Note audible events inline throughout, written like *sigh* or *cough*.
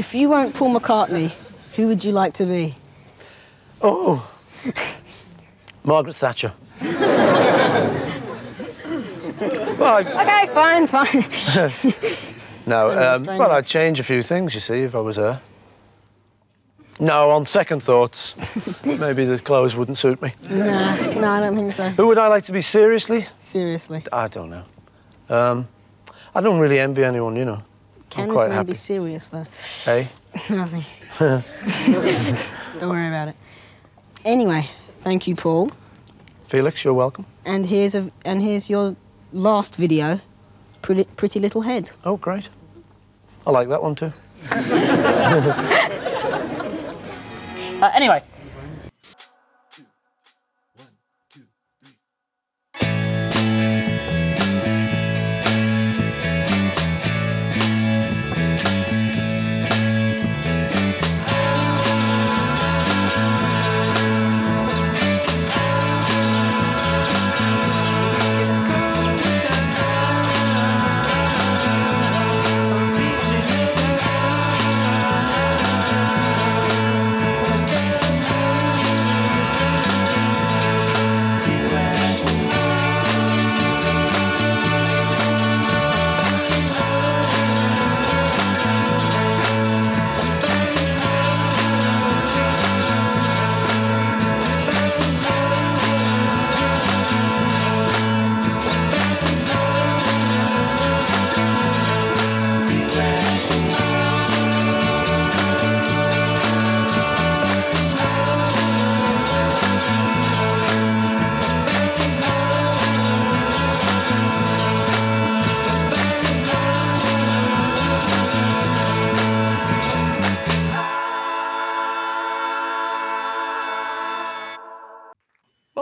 If you weren't Paul McCartney, who would you like to be? Oh, *laughs* Margaret Thatcher. well, I, Okay, fine, fine. *laughs* no, um, well, I'd change a few things, you see, if I was her. No, on second thoughts, *laughs* maybe the clothes wouldn't suit me. nah, no, I don't think so. Who would I like to be seriously? Seriously. I don't know. Um, I don't really envy anyone, you know. Can I'm this man happy. be serious, though? Hey? *laughs* Nothing. *laughs* Don't worry about it. Anyway, thank you, Paul. Felix, you're welcome. And here's a and here's your last video, pretty pretty little head. Oh, great. I like that one too. *laughs* Uh, anyway,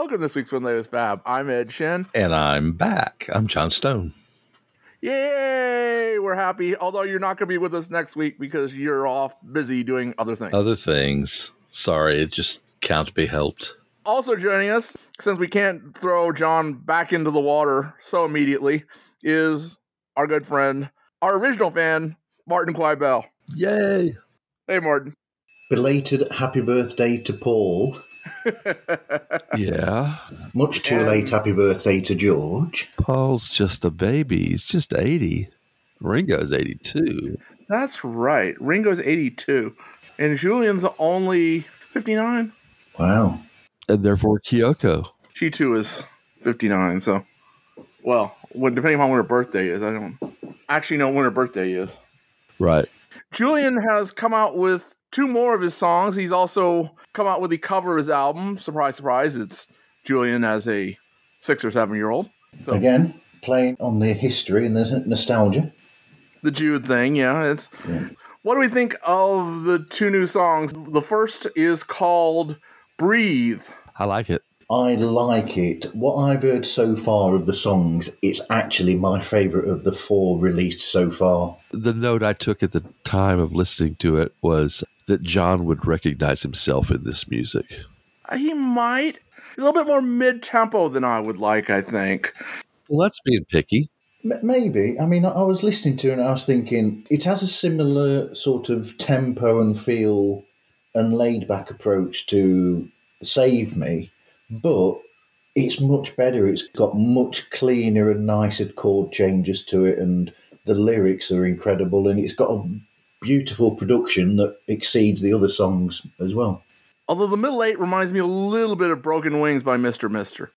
Welcome to this week's One Latest Fab. I'm Ed Shin. And I'm back. I'm John Stone. Yay! We're happy, although you're not going to be with us next week because you're off busy doing other things. Other things. Sorry, it just can't be helped. Also joining us, since we can't throw John back into the water so immediately, is our good friend, our original fan, Martin Quibell. Yay! Hey, Martin. Belated happy birthday to Paul. *laughs* Yeah. Much too And- late happy birthday to George. Paul's just a baby. He's just 80. Ringo's 82. That's right. Ringo's 82, and Julian's only 59. Wow. And therefore, Kyoko. She too is 59. So, well, when, depending on when her birthday is, I don't actually know when her birthday is. Right. Julian has come out with two more of his songs. He's also come out with the cover of his album. Surprise, surprise! It's Julian as a six or seven year old. So Again, playing on the history and the nostalgia. the Jude thing, yeah. It's Yeah. what do we think of the two new songs? The first is called "Breathe." I like it. I like it. What I've heard so far of the songs, it's actually my favourite of the four released so far. The note I took at the time of listening to it was that John would recognize himself in this music. Uh, he might. He's a little bit more mid tempo than I would like. I think. Well, that's being picky. M- Maybe. I mean, I I was listening to it and I was thinking it has a similar sort of tempo and feel and laid back approach to Save Me, but it's much better. It's got much cleaner and nicer chord changes to it, and the lyrics are incredible, and it's got a beautiful production that exceeds the other songs as well. Although the middle eight reminds me a little bit of "Broken Wings" by Mister Mister.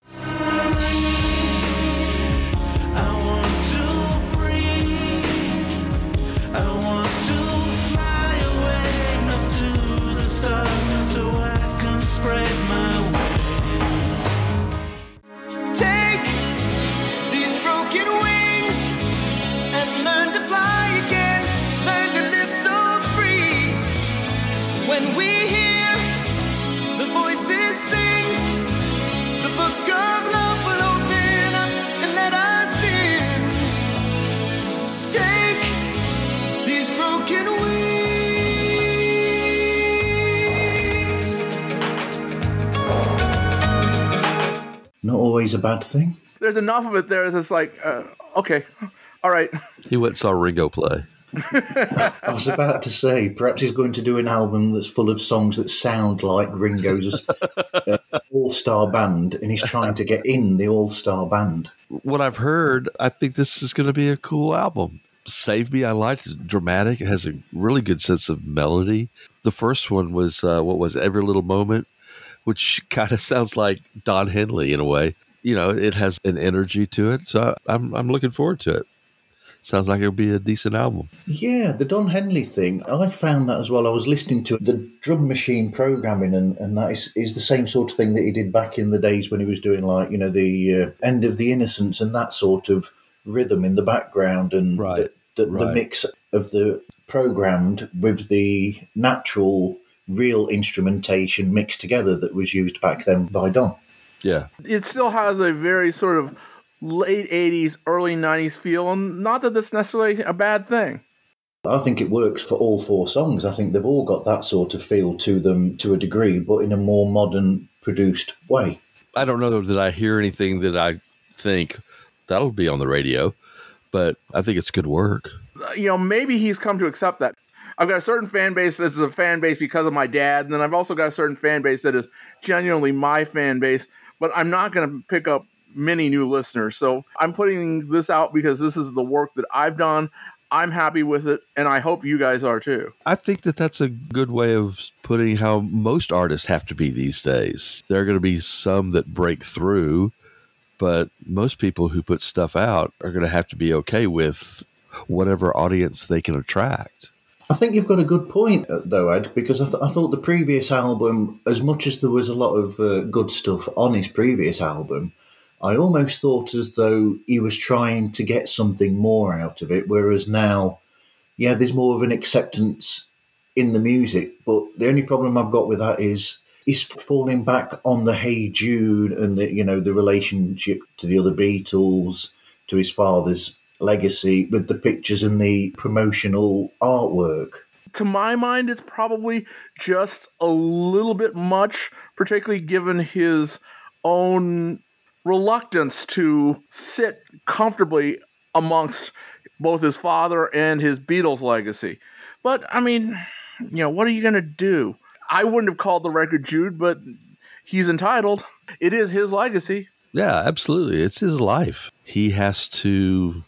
Always a bad thing. There's enough of it there. It's like, uh, okay, all right. *laughs* He went saw Ringo play. I was about to say, perhaps he's going to do an album that's full of songs that sound like Ringo's uh, all star band, and he's trying to get in the all star band. What I've heard, I think this is going to be a cool album. Save Me, I liked. It's dramatic. It has a really good sense of melody. The first one was uh, what was it? Every Little Moment, which *laughs* kind of sounds like Don Henley in a way. You know, it has an energy to it, so I'm I'm looking forward to it. Sounds like it'll be a decent album. Yeah, the Don Henley thing, I found that as well. I was listening to the drum machine programming, and, and that is, is the same sort of thing that he did back in the days when he was doing, like, you know, the uh, End of the Innocence and that sort of rhythm in the background, and Right, the, the, the mix of the programmed with the natural, real instrumentation mixed together that was used back then by Don. Yeah, it still has a very sort of late 80s, early 90s feel, and not that that's necessarily a bad thing. I think it works for all four songs. I think they've all got that sort of feel to them to a degree, but in a more modern produced way. I don't know that I hear anything that I think that'll be on the radio, but I think it's good work. Uh, you know, maybe he's come to accept that. I've got a certain fan base that's a fan base because of my dad, and then I've also got a certain fan base that is genuinely my fan base, but I'm not going to pick up many new listeners. So I'm putting this out because this is the work that I've done. I'm happy with it, and I hope you guys are too. I think that that's a good way of putting how most artists have to be these days. There are going to be some that break through, but most people who put stuff out are going to have to be okay with whatever audience they can attract. I think you've got a good point, uh, though, Ed, because I, th- I thought the previous album, as much as there was a lot of uh, good stuff on his previous album, I almost thought as though he was trying to get something more out of it. Whereas now, yeah, there's more of an acceptance in the music. But the only problem I've got with that is he's falling back on the Hey Jude and the, you know the relationship to the other Beatles, to his father's legacy with the pictures and the promotional artwork. To my mind, it's probably just a little bit much, particularly given his own reluctance to sit comfortably amongst both his father and his Beatles legacy. But I mean, you know, what are you going to do? I wouldn't have called the record Jude, but he's entitled. It is his legacy. Yeah, absolutely. It's his life. He has to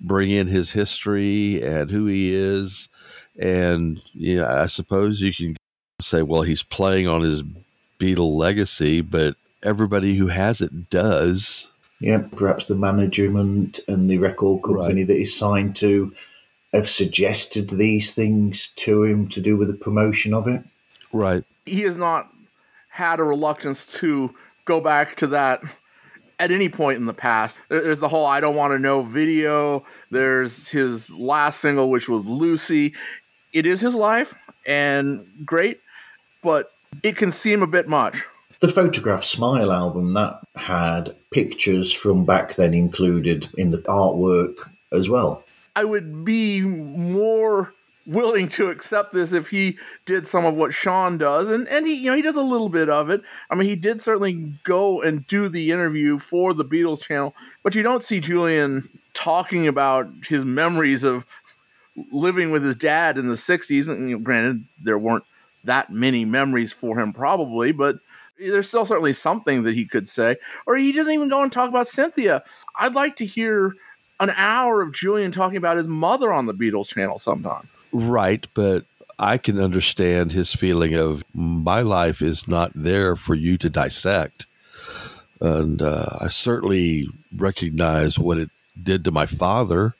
bring in his history and who he is. And, you know, I suppose you can say, well, he's playing on his Beatle legacy, but everybody who has it does. Yeah, perhaps the management and the record company Right. that he's signed to have suggested these things to him to do with the promotion of it. Right. He has not had a reluctance to go back to that at any point in the past. There's the whole I don't want to know video. There's his last single, which was Lucy. It is his life and great, but it can seem a bit much. The Photograph Smile album that had pictures from back then included in the artwork as well. I would be more willing to accept this if he did some of what Sean does, and and he you know he does a little bit of it. I mean, he did certainly go and do the interview for the Beatles channel, but you don't see Julian talking about his memories of living with his dad in the '60s. And you know, granted, there weren't that many memories for him probably, but there's still certainly something that he could say. Or he doesn't even go and talk about Cynthia. I'd like to hear an hour of Julian talking about his mother on the Beatles channel sometime. Right. But I can understand his feeling of my life is not there for you to dissect. And uh, I certainly recognize what it did to my father.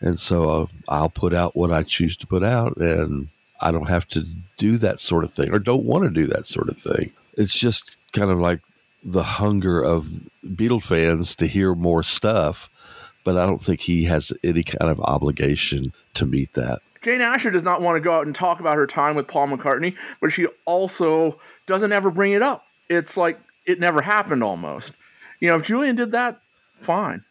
And so uh, I'll put out what I choose to put out. And I don't have to do that sort of thing or don't want to do that sort of thing. It's just kind of like the hunger of Beatle fans to hear more stuff. But I don't think he has any kind of obligation to meet that. Jane Asher does not want to go out and talk about her time with Paul McCartney, but she also doesn't ever bring it up. It's like it never happened almost. You know, if Julian did that, fine.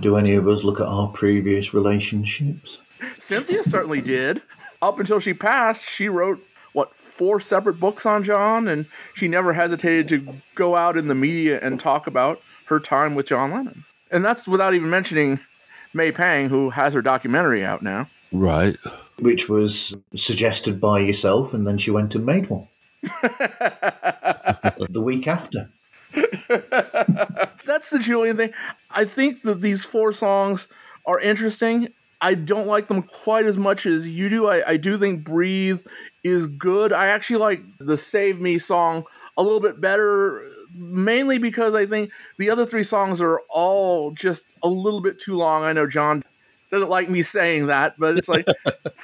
Do any of us look at our previous relationships? Cynthia certainly did. Up until she passed, she wrote, what, four separate books on John, and she never hesitated to go out in the media and talk about her time with John Lennon. And that's without even mentioning May Pang, who has her documentary out now. Right. which was suggested by yourself, and then she went and made one *laughs* the week after. *laughs* That's the Julian thing. I think that these four songs are interesting. I don't like them quite as much as you do. I, I do think Breathe is good. I actually like the Save Me song a little bit better, mainly because I think the other three songs are all just a little bit too long. I know John doesn't like me saying that, but it's like,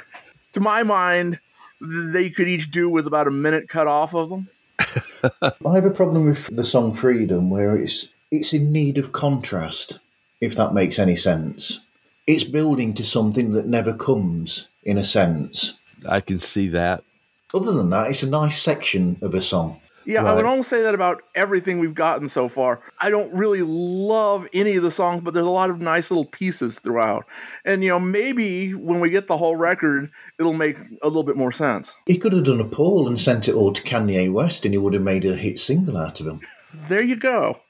*laughs* to my mind, they could each do with about a minute cut off of them. *laughs* I have a problem with the song Freedom where it's it's in need of contrast, if that makes any sense. It's building to something that never comes, in a sense. I can see that. Other than that, it's a nice section of a song. Yeah, I would almost say that about everything we've gotten so far. I don't really love any of the songs, but there's a lot of nice little pieces throughout. And, you know, maybe when we get the whole record, it'll make a little bit more sense. He could have done a poll and sent it all to Kanye West, and he would have made a hit single out of him. There you go.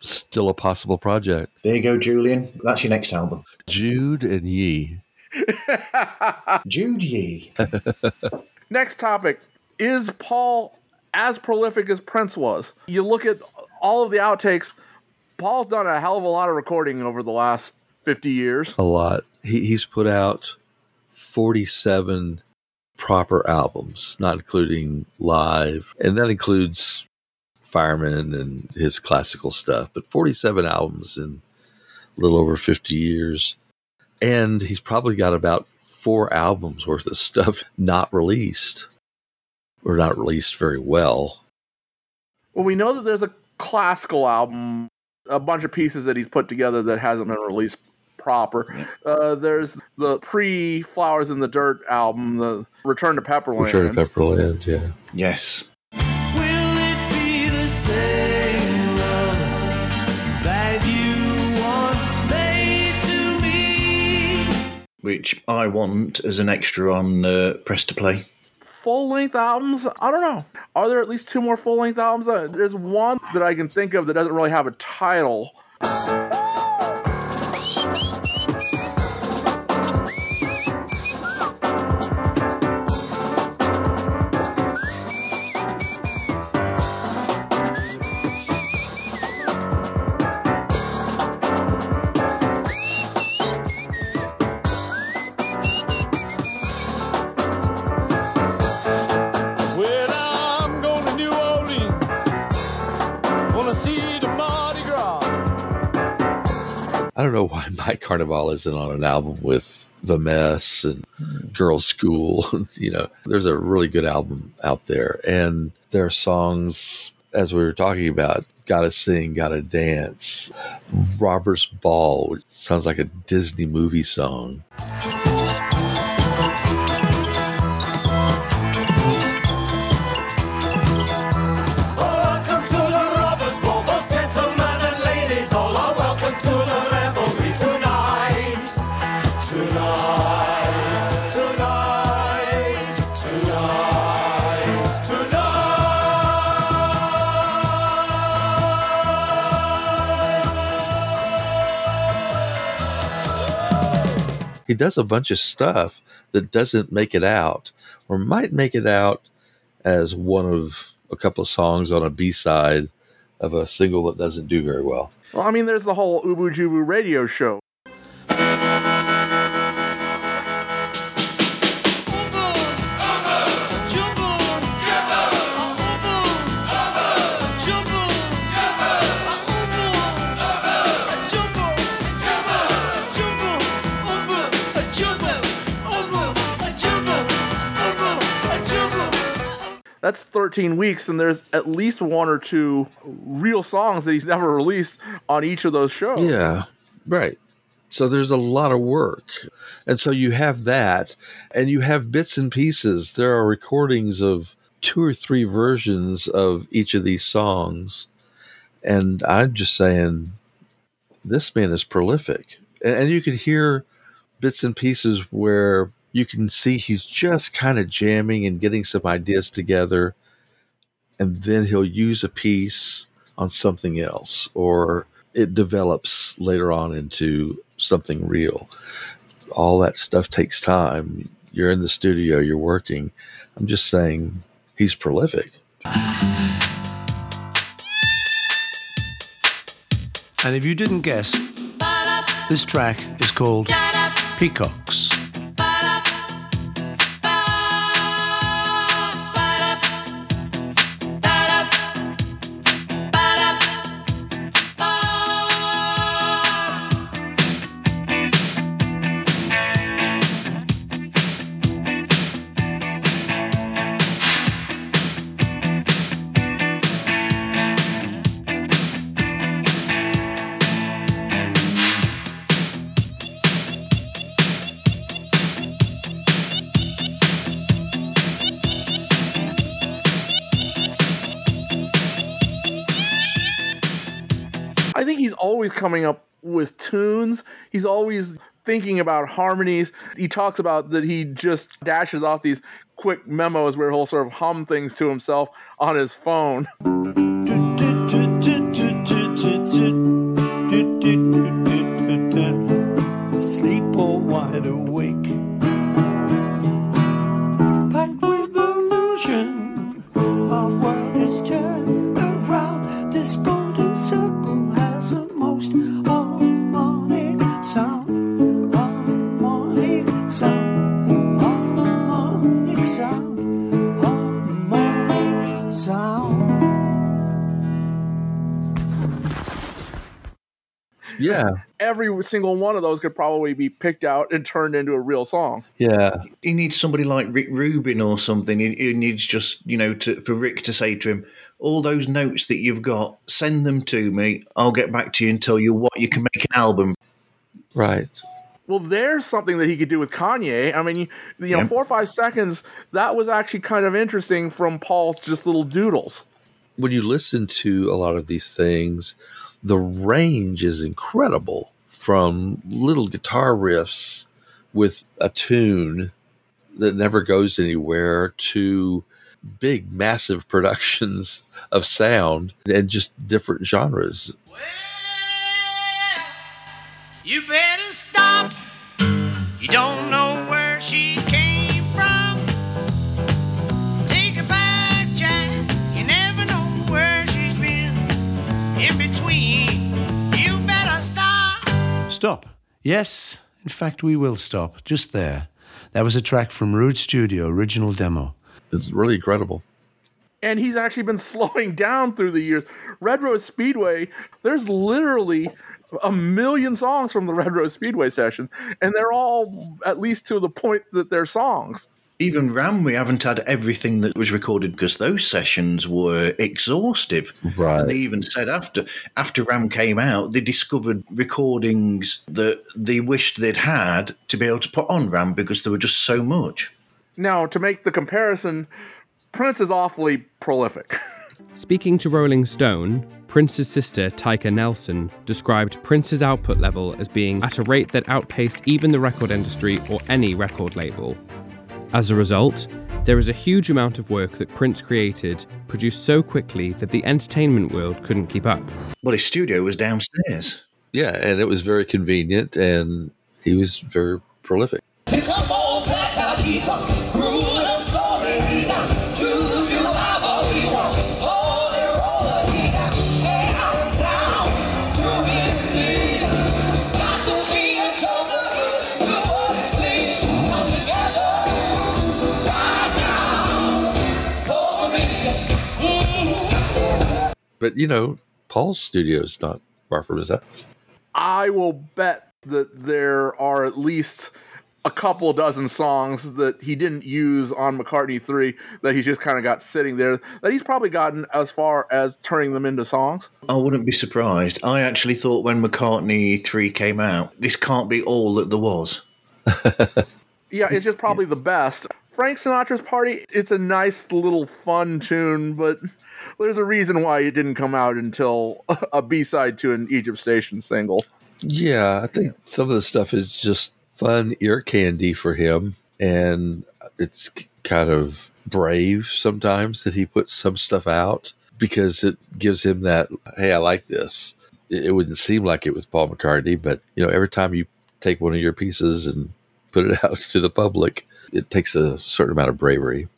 Still a possible project. There you go, Julian. That's your next album. Jude and Ye. *laughs* Jude Ye. *laughs* Next topic Is Paul as prolific as Prince was? You look at all of the outtakes, Paul's done a hell of a lot of recording over the last 50 years. A lot. He, he's put out 47 proper albums, not including live. And that includes Fireman and his classical stuff, but 47 albums in a little over 50 years. And he's probably got about four albums worth of stuff *laughs* not released or not released very well. Well, we know that there's a classical album, a bunch of pieces that he's put together that hasn't been released proper. Uh, there's the pre Flowers in the Dirt album, the Return to Pepperland. Return to Pepperland, yeah. Yes. Will it be the same love that you once made to me? Which I want as an extra on uh, Press to Play. Full length albums? I don't know. Are there at least two more full length albums? Uh, there's one that I can think of that doesn't really have a title. Know why *laughs* My Carnival isn't on an album with The Mess and Girls School. *laughs* you know, there's a really good album out there. And there are songs, as we were talking about, Gotta Sing, Gotta Dance, Robert's Ball, which sounds like a Disney movie song. He does a bunch of stuff that doesn't make it out, or might make it out as one of a couple of songs on a B side of a single that doesn't do very well. Well, I mean, there's the whole Oobu Joobu radio show. That's 13 weeks, and there's at least one or two real songs that he's never released on each of those shows. Yeah, right. So there's a lot of work. And so you have that, and you have bits and pieces. There are recordings of two or three versions of each of these songs. And I'm just saying, this man is prolific. And, you could hear bits and pieces where you can see he's just kind of jamming and getting some ideas together. And then he'll use a piece on something else, or it develops later on into something real. all that stuff takes time. You're in the studio, you're working. I'm just saying he's prolific. And if you didn't guess, this track is called Peacocks. I think he's always coming up with tunes. He's always thinking about harmonies. He talks about that he just dashes off these quick memos where he'll sort of hum things to himself on his phone. Yeah. Every single one of those could probably be picked out and turned into a real song. Yeah. He needs somebody like Rick Rubin or something. He, he needs just, you know, to, for Rick to say to him, all those notes that you've got, send them to me. I'll get back to you and tell you what you can make an album. Right. Well, there's something that he could do with Kanye. I mean, you, you know, Yeah. four or five seconds, that was actually kind of interesting from Paul's just little doodles. When you listen to a lot of these things, the range is incredible from little guitar riffs with a tune that never goes anywhere to big, massive *laughs* productions of sound and just different genres. You better stop. You don't know where stop. Stop. Yes, in fact, we will stop just there. That was a track from Rude Studio, original demo. It's really incredible. and he's actually been *laughs* slowing down through the years. Red Rose Speedway, there's literally a million songs from the Red Rose Speedway sessions, and they're all at least to the point that they're songs. Even Ram, we haven't had everything that was recorded because those sessions were exhaustive. Right. And they even said after after Ram came out, they discovered recordings that they wished they'd had to be able to put on Ram because there were just so much. Now, to make the comparison, Prince is awfully prolific. *laughs* Speaking to Rolling Stone, Prince's sister, Tyka Nelson, described Prince's output level as being at a rate that outpaced even the record industry or any record label. As a result, there is a huge amount of work that Prince created, produced so quickly that the entertainment world couldn't keep up. Well, his studio was downstairs. Yeah, and it was very convenient and he was very prolific. But you know, Paul's studio is not far from his house. I will bet that there are at least a couple dozen songs that he didn't use on McCartney 3 that he just kind of got sitting there that he's probably gotten as far as turning them into songs. I wouldn't be surprised. I actually thought when McCartney 3 came out, this can't be all that there was. *laughs* Yeah, it's just probably the best. Frank Sinatra's Party, it's a nice little fun tune, but there's a reason why it didn't come out until a B-side to an Egypt Station single. Yeah, I think some of the stuff is just fun ear candy for him, and it's kind of brave sometimes that he puts some stuff out because it gives him that hey, I like this. It it wouldn't seem like it was Paul McCartney, but you know, every time you take one of your pieces and put it *laughs* out to the public. It takes a certain amount of bravery.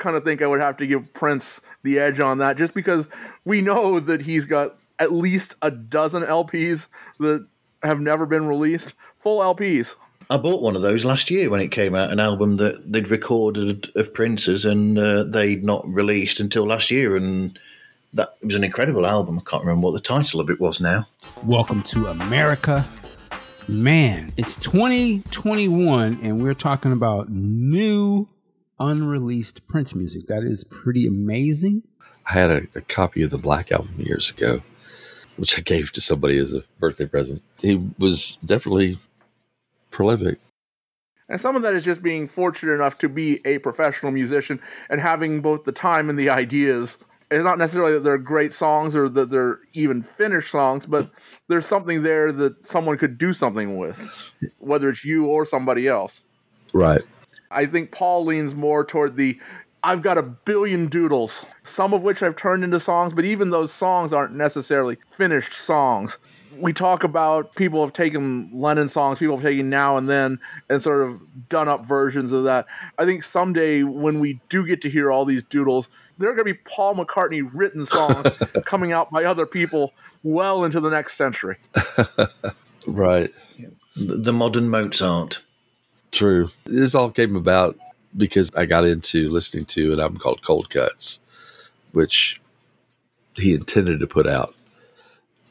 Kind of think I would have to give Prince the edge on that, just because we know that he's got at least a dozen LPs that have never been released, full LPs. I bought one of those last year when it came out, an album that they'd recorded of Prince's and uh, they'd not released until last year. And that was an incredible album. I can't remember what the title of it was now. Welcome to America. Man, it's 2021 and we're talking about new unreleased Prince music. That is pretty amazing. I had a, a copy of the Black Album years ago, which I gave to somebody as a birthday present. He was definitely prolific. And some of that is just being fortunate enough to be a professional musician and having both the time and the ideas. It's not necessarily that they're great songs or that they're even finished songs, but there's something there that someone could do something with, whether it's you or somebody else. Right. I think Paul leans more toward the I've got a billion doodles, some of which I've turned into songs, but even those songs aren't necessarily finished songs. We talk about people have taken Lennon songs, people have taken now and then, and sort of done up versions of that. I think someday when we do get to hear all these doodles, there are going to be Paul McCartney written songs *laughs* coming out by other people well into the next century. *laughs* Right. The, the modern Mozart. True. This all came about because I got into listening to an album called Cold Cuts, which he intended to put out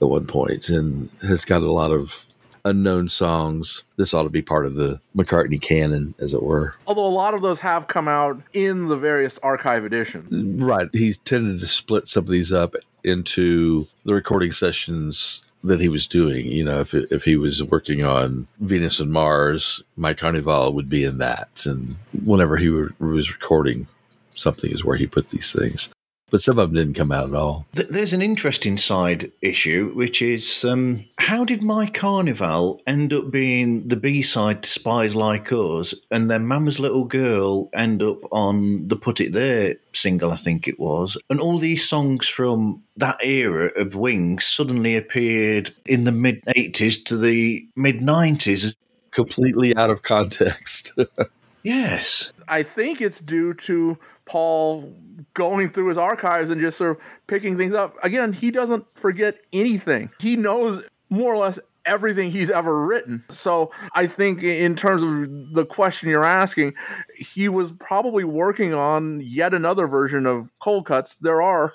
at one point and has got a lot of unknown songs. This ought to be part of the McCartney canon, as it were. Although a lot of those have come out in the various archive editions. Right. He tended to split some of these up into the recording sessions that he was doing. You know, if if he was working on Venus and Mars, My Carnival would be in that. And whenever he was recording something, is where he put these things. But some of them didn't come out at all. There's an interesting side issue, which is um, how did My Carnival end up being the B side to Spies Like Us, and then Mama's Little Girl end up on the Put It There single, I think it was, and all these songs from that era of Wings suddenly appeared in the mid 80s to the mid 90s. Completely out of context. *laughs* yes. I think it's due to Paul going through his archives and just sort of picking things up. Again, he doesn't forget anything. He knows more or less everything he's ever written. So I think in terms of the question you're asking, he was probably working on yet another version of Cold Cuts. There are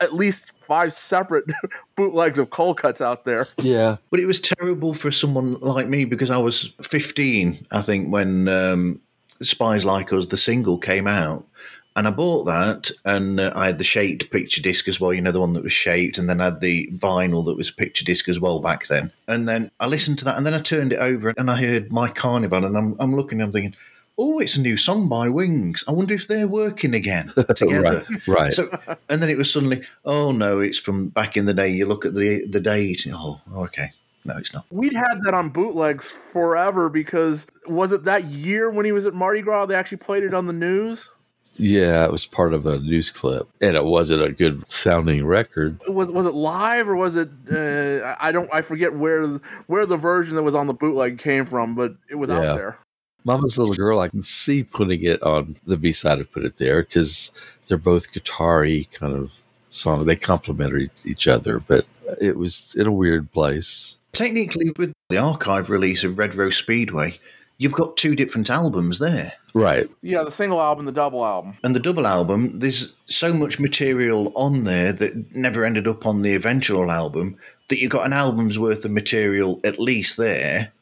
at least five separate *laughs* bootlegs of Cold Cuts out there. Yeah. But it was terrible for someone like me because I was 15, I think, when um, Spies Like Us, the single, came out. And I bought that, and uh, I had the shaped picture disc as well, you know, the one that was shaped, and then I had the vinyl that was picture disc as well back then. And then I listened to that, and then I turned it over, and I heard My Carnival, and I'm, I'm looking, I'm thinking, oh, it's a new song by Wings. I wonder if they're working again *laughs* together. Right, right. So, and then it was suddenly, oh no, it's from back in the day. You look at the the date. Oh, okay. No, it's not. We'd had that on bootlegs forever because was it that year when he was at Mardi Gras they actually played it on the news? Yeah, it was part of a news clip, and it wasn't a good sounding record. Was was it live or was it? Uh, I don't. I forget where where the version that was on the bootleg came from, but it was Yeah. out there. Mama's Little Girl, I can see putting it on the B side of Put It There because they're both guitar-y kind of song. They complement e- each other, but it was in a weird place. Technically, with the archive release of Red Rose Speedway, you've got two different albums there. Right. Yeah, the single album, the double album. And the double album, there's so much material on there that never ended up on the eventual album that you got an album's worth of material at least there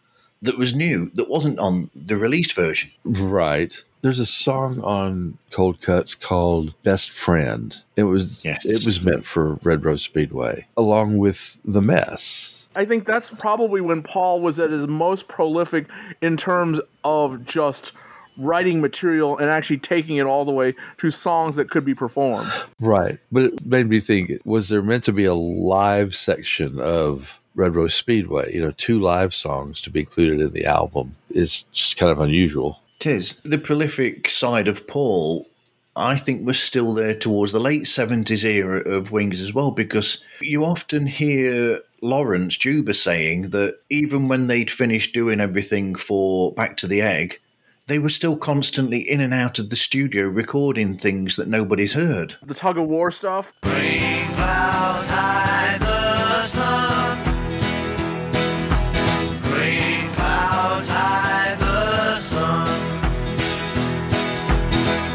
that was new, that wasn't on the released version. Right. There's a song on Cold Cuts called "Best Friend." It was Yes. it was meant for Red Rose Speedway, along with the mess. I think that's probably when Paul was at his most prolific in terms of just writing material and actually taking it all the way to songs that could be performed. Right, but it made me think: was there meant to be a live section of Red Rose Speedway? You know, two live songs to be included in the album is just kind of unusual. Tis the prolific side of Paul. I think was still there towards the late seventies era of Wings as well, because you often hear Laurence Juber saying that even when they'd finished doing everything for Back to the Egg, they were still constantly in and out of the studio recording things that nobody's heard. The tug of war stuff.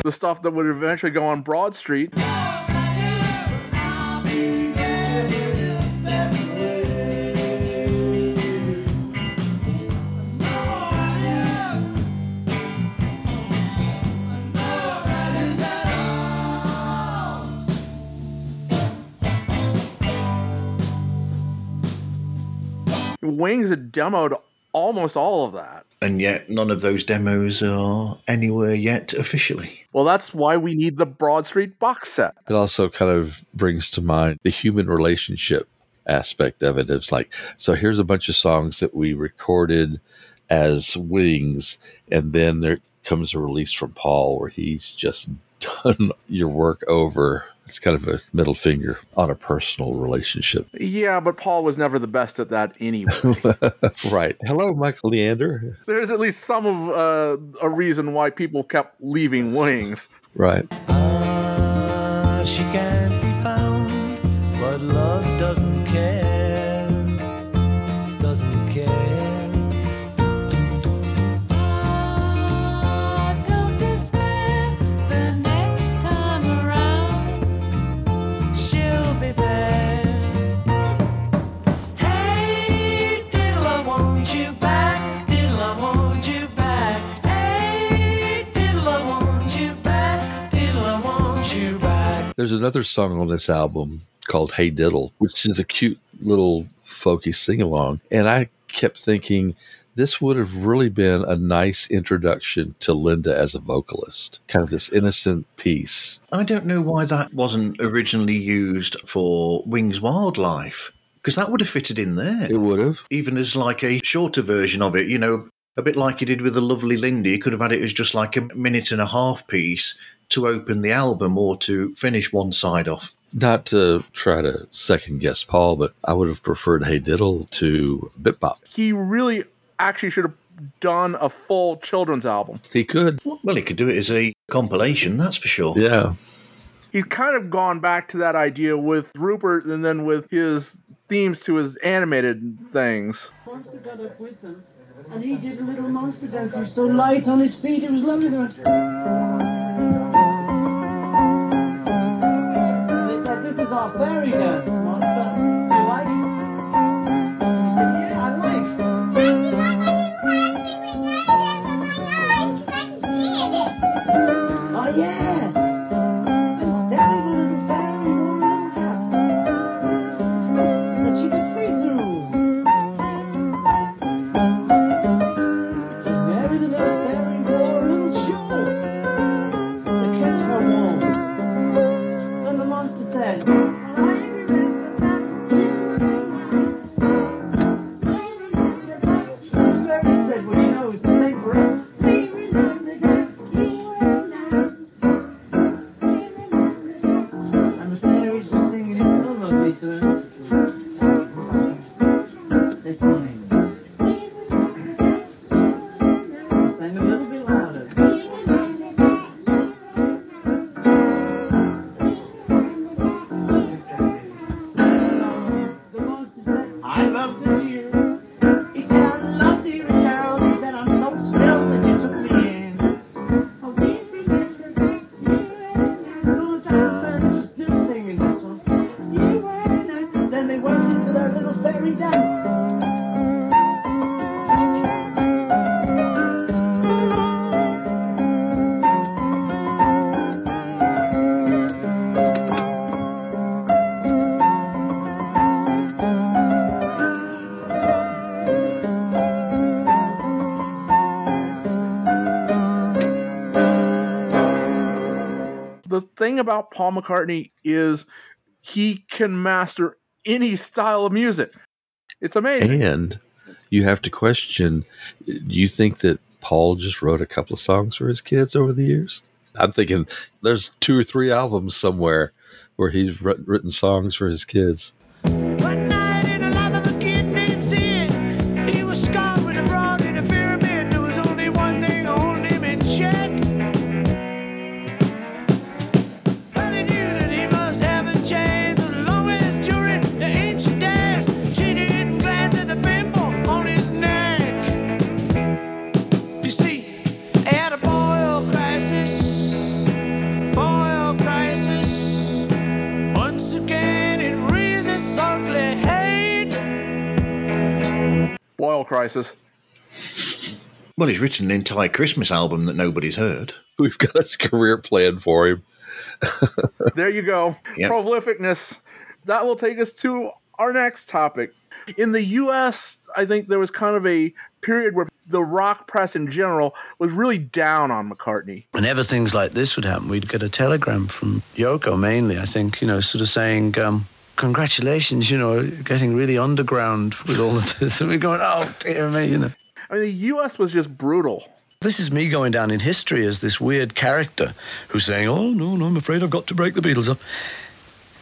The stuff that would eventually go on Broad Street. Wings demoed almost all of that. And yet none of those demos are anywhere yet officially. Well, that's why we need the Broad Street box set. It also kind of brings to mind the human relationship aspect of it. It's like, so here's a bunch of songs that we recorded as Wings, and then there comes a release from Paul where he's just done your work over. It's kind of a middle finger on a personal relationship. Yeah, but Paul was never the best at that anyway. *laughs* right. Hello, Michael Leander. There's at least some of uh, a reason why people kept leaving Wings. Right. Ah, she can't be found, but love doesn't care. Doesn't care. There's another song on this album called Hey Diddle, which is a cute little folky sing along. And I kept thinking this would have really been a nice introduction to Linda as a vocalist, kind of this innocent piece. I don't know why that wasn't originally used for Wings Wildlife, because that would have fitted in there. It would have. Even as like a shorter version of it, you know, a bit like he did with the lovely Linda. You could have had it as just like a minute and a half piece to open the album or to finish one side off. Not to try to second guess Paul, but I would have preferred Hey Diddle to Bip Bop. He really actually should have done a full children's album. He could. Well, he could do it as a compilation, that's for sure. Yeah. He's kind of gone back to that idea with Rupert and then with his themes to his animated things. Monster got up with them, and he did a little monster dance. He was so light on his feet, it was lovely. They went. They said, "This is our fairy dance, thing about Paul McCartney is he can master any style of music. It's amazing. And you have to question do you think that Paul just wrote a couple of songs for his kids over the years? I'm thinking there's two or three albums somewhere where he's written songs for his kids. Crisis. Well, he's written an entire Christmas album that nobody's heard. We've got his career plan for him. *laughs* There you go. Yep. Prolificness. That will take us to our next topic. In the US, I think there was kind of a period where the rock press in general was really down on McCartney. Whenever things like this would happen, we'd get a telegram from Yoko mainly, I think, you know, sort of saying, um, congratulations, you know, getting really underground with all of this. *laughs* And we're going, oh, dear me, you know. I mean, the US was just brutal. This is me going down in history as this weird character who's saying, oh, no, no, I'm afraid I've got to break the Beatles up.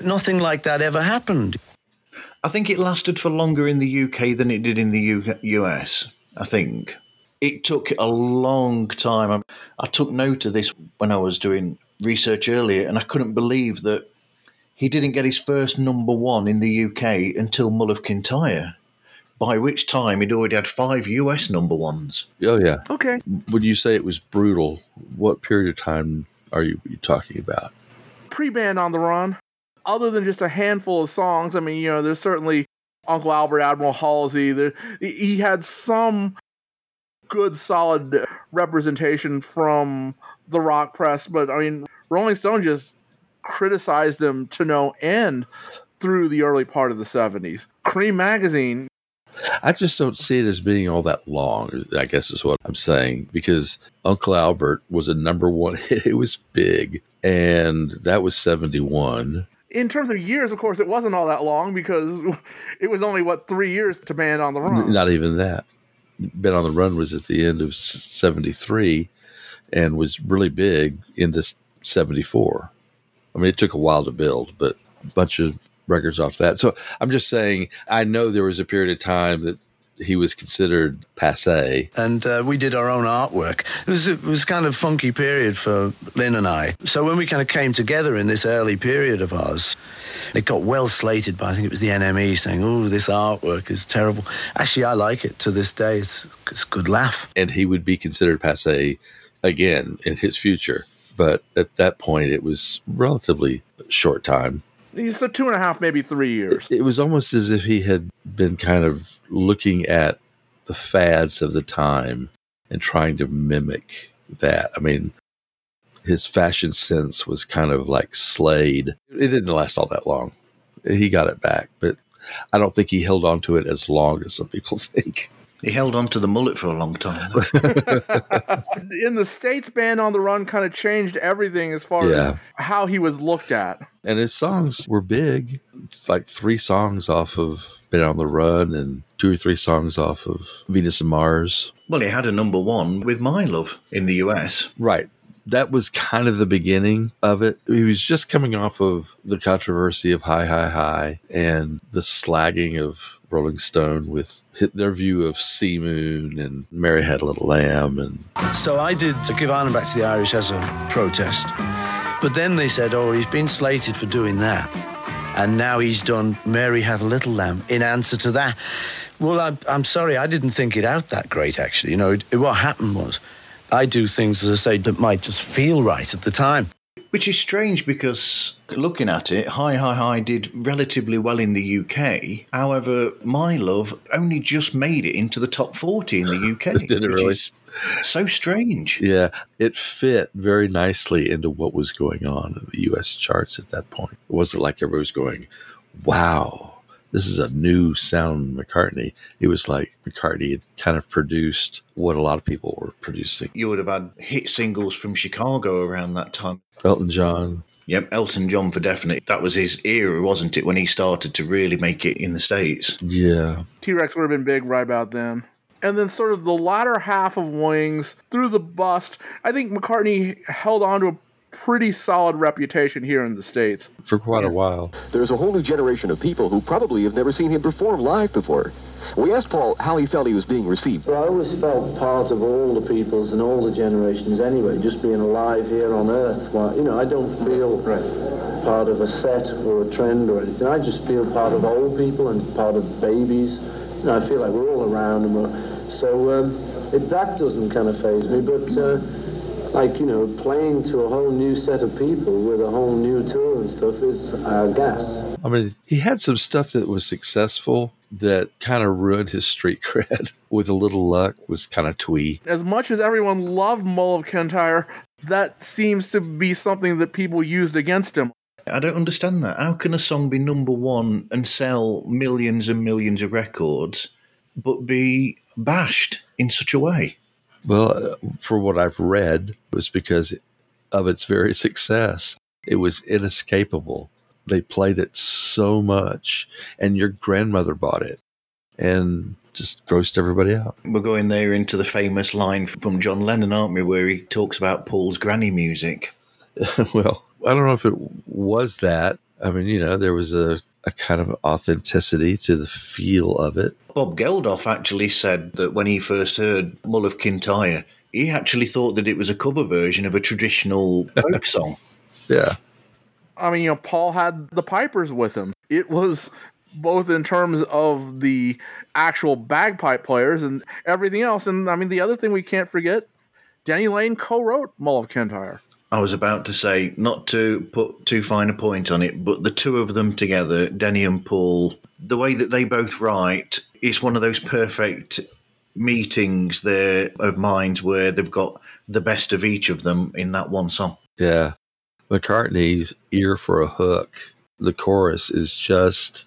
Nothing like that ever happened. I think it lasted for longer in the UK than it did in the U- US. I think it took a long time. I, I took note of this when I was doing research earlier, and I couldn't believe that he didn't get his first number one in the UK until Mull of Kintyre, by which time he'd already had five US number ones. Oh, yeah. Okay. When you say it was brutal, what period of time are you, you talking about? Pre band on the run, other than just a handful of songs, I mean, you know, there's certainly Uncle Albert, Admiral Halsey. There, he- he had some good, solid representation from the rock press, but I mean, Rolling Stone just criticized him to no end through the early part of the 70s. Creem Magazine, I just don't see it as being all that long, I guess is what I'm saying, because Uncle Albert was a number one *laughs* hit. It was big, and that was 71. in terms of years, of course, it wasn't all that long because *laughs* it was only, what, three years to Band on the Run. Not even that. Band on the Run was at the end of 73 and was really big into 74. I mean, it took a while to build, but a bunch of records off that. So I'm just saying, I know there was a period of time that he was considered passe. and uh, we did our own artwork. It was it was kind of funky period for Lynn and I. So when we kind of came together in this early period of ours, it got well slated by I think it was the NME saying, "Oh, this artwork is terrible." Actually, I like it to this day. It's it's a good laugh. and he would be considered passe again in his future. But at that point, it was relatively short time. So two and a half, maybe three years. It was almost as if he had been kind of looking at the fads of the time and trying to mimic that. I mean, his fashion sense was kind of like Slade. It didn't last all that long. He got it back, but I don't think he held on to it as long as some people *laughs* think. He held on to the mullet for a long time. *laughs* In the States, Band on the Run kind of changed everything as far Yeah. as how he was looked at. and his songs were big like three songs off of band on the run and two or three songs off of venus and mars well, he had a number one with My Love in the US. right that was kind of the beginning of it he was just coming off of the controversy of high high high and the slagging of rolling stone with their view of C Moon and mary had a little lamb and So I did to give Ireland back to the Irish as a protest. But then they said, oh, he's been slated for doing that. And now he's done Mary Had a Little Lamb in answer to that. Well, I'm, I'm sorry, I didn't think it out that great, actually. You know, it, what happened was I do things, as I say, that might just feel right at the time. Which is strange because looking at it, Hi Hi Hi did relatively well in the UK. However, My Love only just made it into the top 40 in the *laughs* UK. Did it which really? is so strange. Yeah, it fit very nicely into what was going on in the US charts at that point. It wasn't like everybody was going, wow, this is a new sound McCartney. It was like McCartney had kind of produced what a lot of people were producing. You would have had hit singles from Chicago around that time. Elton John, Yep, Elton John for definite. That was his era, wasn't it, when he started to really make it in the States? Yeah. T Rex would have been big right about then. And then, sort of the latter half of Wings through the bust, I think McCartney held on to a pretty solid reputation here in the States. For quite a while. There's a whole new generation of people who probably have never seen him perform live before. We asked Paul how he felt he was being received. Well, I always felt part of all the peoples and all the generations anyway, just being alive here on Earth. Well, you know, I don't feel part of a set or a trend or anything. I just feel part of old people and part of babies. You know, I feel like we're all around and we're, so um, it, that doesn't kind of phase me, but uh, like, you know, playing to a whole new set of people with a whole new tour and stuff is uh, gas. I mean, he had some stuff that was successful that kind of ruined his street cred. *laughs* With a little luck, was kind of twee. As much as everyone loved Mull of Kintyre, that seems to be something that people used against him. I don't understand that. How can a song be number one and sell millions and millions of records, but be bashed in such a way? Well, uh, for what I've read, it was because of its very success. It was inescapable. They played it so much, and your grandmother bought it and just grossed everybody out. We're going there into the famous line from John Lennon, aren't we, where he talks about Paul's granny music. *laughs* well, I don't know if it was that. I mean, you know, there was a, a kind of authenticity to the feel of it. Bob Geldof actually said that when he first heard Mull of Kintyre, he actually thought that it was a cover version of a traditional *laughs* folk song. Yeah. I mean, you know, Paul had the pipers with him. It was both in terms of the actual bagpipe players and everything else. And I mean, the other thing we can't forget, Denny Laine co-wrote Mull of Kintyre. I was about to say, not to put too fine a point on it, but the two of them together, Denny and Paul, the way that they both write, it's one of those perfect meetings there of minds where they've got the best of each of them in that one song. Yeah. McCartney's ear for a hook. The chorus is just